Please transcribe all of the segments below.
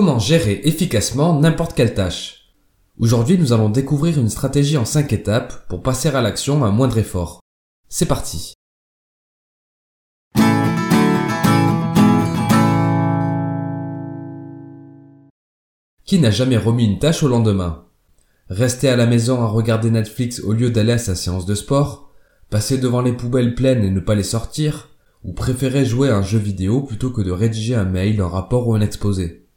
Comment gérer efficacement n'importe quelle tâche. Aujourd'hui, nous allons découvrir une stratégie en 5 étapes pour passer à l'action à moindre effort. C'est parti. Qui n'a jamais remis une tâche au lendemain? Rester à la maison à regarder Netflix au lieu d'aller à sa séance de sport? Passer devant les poubelles pleines et ne pas les sortir? Ou préférer jouer à un jeu vidéo plutôt que de rédiger un mail, un rapport ou un exposé?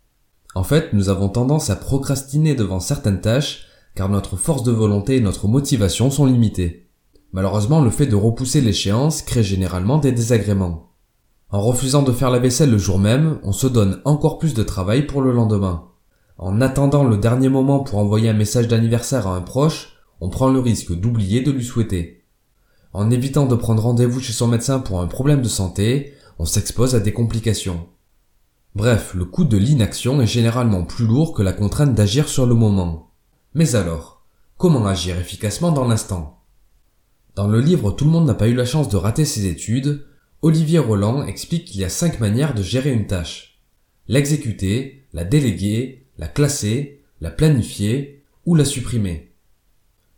En fait, nous avons tendance à procrastiner devant certaines tâches car notre force de volonté et notre motivation sont limitées. Malheureusement, le fait de repousser l'échéance crée généralement des désagréments. En refusant de faire la vaisselle le jour même, on se donne encore plus de travail pour le lendemain. En attendant le dernier moment pour envoyer un message d'anniversaire à un proche, on prend le risque d'oublier de lui souhaiter. En évitant de prendre rendez-vous chez son médecin pour un problème de santé, on s'expose à des complications. Bref, le coût de l'inaction est généralement plus lourd que la contrainte d'agir sur le moment. Mais alors, comment agir efficacement dans l'instant? Dans le livre Tout le monde n'a pas eu la chance de rater ses études, Olivier Roland explique qu'il y a cinq manières de gérer une tâche. L'exécuter, la déléguer, la classer, la planifier ou la supprimer.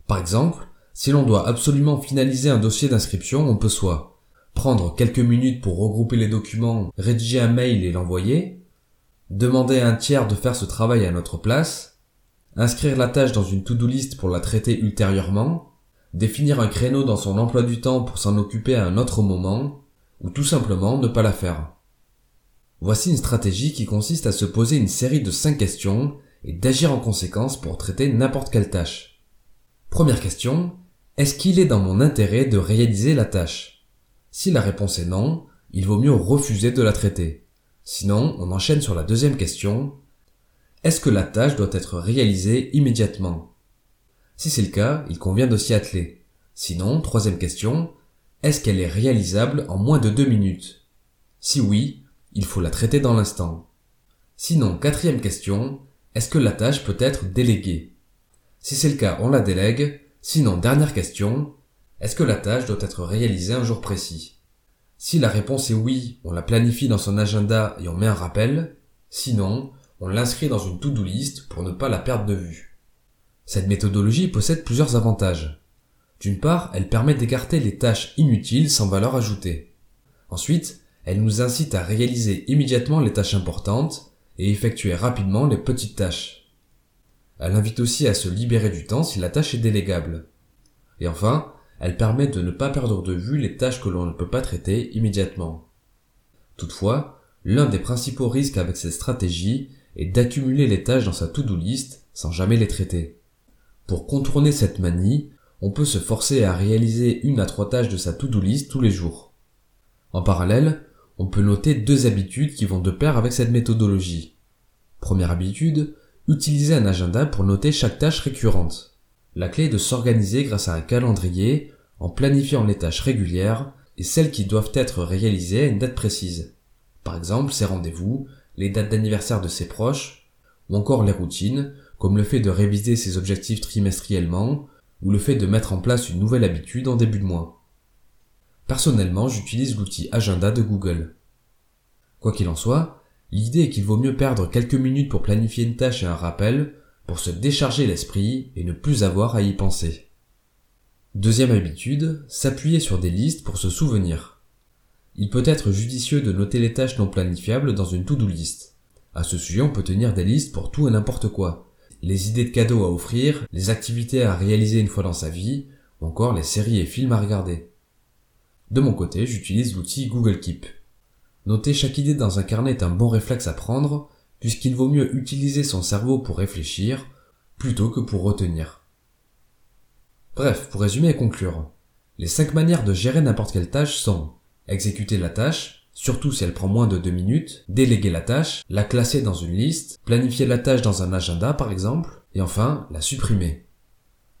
Par exemple, si l'on doit absolument finaliser un dossier d'inscription, on peut soit prendre quelques minutes pour regrouper les documents, rédiger un mail et l'envoyer, demander à un tiers de faire ce travail à notre place, inscrire la tâche dans une to-do list pour la traiter ultérieurement, définir un créneau dans son emploi du temps pour s'en occuper à un autre moment, ou tout simplement ne pas la faire. Voici une stratégie qui consiste à se poser une série de 5 questions et d'agir en conséquence pour traiter n'importe quelle tâche. Première question, est-ce qu'il est dans mon intérêt de réaliser la tâche? Si la réponse est non, il vaut mieux refuser de la traiter. Sinon, on enchaîne sur la deuxième question. Est-ce que la tâche doit être réalisée immédiatement? Si c'est le cas, il convient de s'y atteler. Sinon, troisième question, est-ce qu'elle est réalisable en moins de deux minutes? Si oui, il faut la traiter dans l'instant. Sinon, quatrième question, est-ce que la tâche peut être déléguée? Si c'est le cas, on la délègue. Sinon, dernière question, est-ce que la tâche doit être réalisée un jour précis? Si la réponse est oui, on la planifie dans son agenda et on met un rappel. Sinon, on l'inscrit dans une to-do list pour ne pas la perdre de vue. Cette méthodologie possède plusieurs avantages. D'une part, elle permet d'écarter les tâches inutiles sans valeur ajoutée. Ensuite, elle nous incite à réaliser immédiatement les tâches importantes et effectuer rapidement les petites tâches. Elle invite aussi à se libérer du temps si la tâche est délégable. Et enfin, elle permet de ne pas perdre de vue les tâches que l'on ne peut pas traiter immédiatement. Toutefois, l'un des principaux risques avec cette stratégie est d'accumuler les tâches dans sa to-do list sans jamais les traiter. Pour contourner cette manie, on peut se forcer à réaliser une à trois tâches de sa to-do list tous les jours. En parallèle, on peut noter deux habitudes qui vont de pair avec cette méthodologie. Première habitude, utiliser un agenda pour noter chaque tâche récurrente. La clé est de s'organiser grâce à un calendrier en planifiant les tâches régulières et celles qui doivent être réalisées à une date précise. Par exemple, ses rendez-vous, les dates d'anniversaire de ses proches, ou encore les routines, comme le fait de réviser ses objectifs trimestriellement, ou le fait de mettre en place une nouvelle habitude en début de mois. Personnellement, j'utilise l'outil Agenda de Google. Quoi qu'il en soit, l'idée est qu'il vaut mieux perdre quelques minutes pour planifier une tâche et un rappel, pour se décharger l'esprit et ne plus avoir à y penser. Deuxième habitude, s'appuyer sur des listes pour se souvenir. Il peut être judicieux de noter les tâches non planifiables dans une to-do list. À ce sujet, on peut tenir des listes pour tout et n'importe quoi. Les idées de cadeaux à offrir, les activités à réaliser une fois dans sa vie, ou encore les séries et films à regarder. De mon côté, j'utilise l'outil Google Keep. Noter chaque idée dans un carnet est un bon réflexe à prendre, puisqu'il vaut mieux utiliser son cerveau pour réfléchir, plutôt que pour retenir. Bref, pour résumer et conclure, les cinq manières de gérer n'importe quelle tâche sont exécuter la tâche, surtout si elle prend moins de deux minutes, déléguer la tâche, la classer dans une liste, planifier la tâche dans un agenda par exemple, et enfin la supprimer.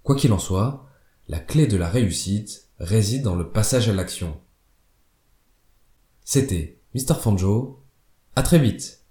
Quoi qu'il en soit, la clé de la réussite réside dans le passage à l'action. C'était Mr. Fanjo. À très vite.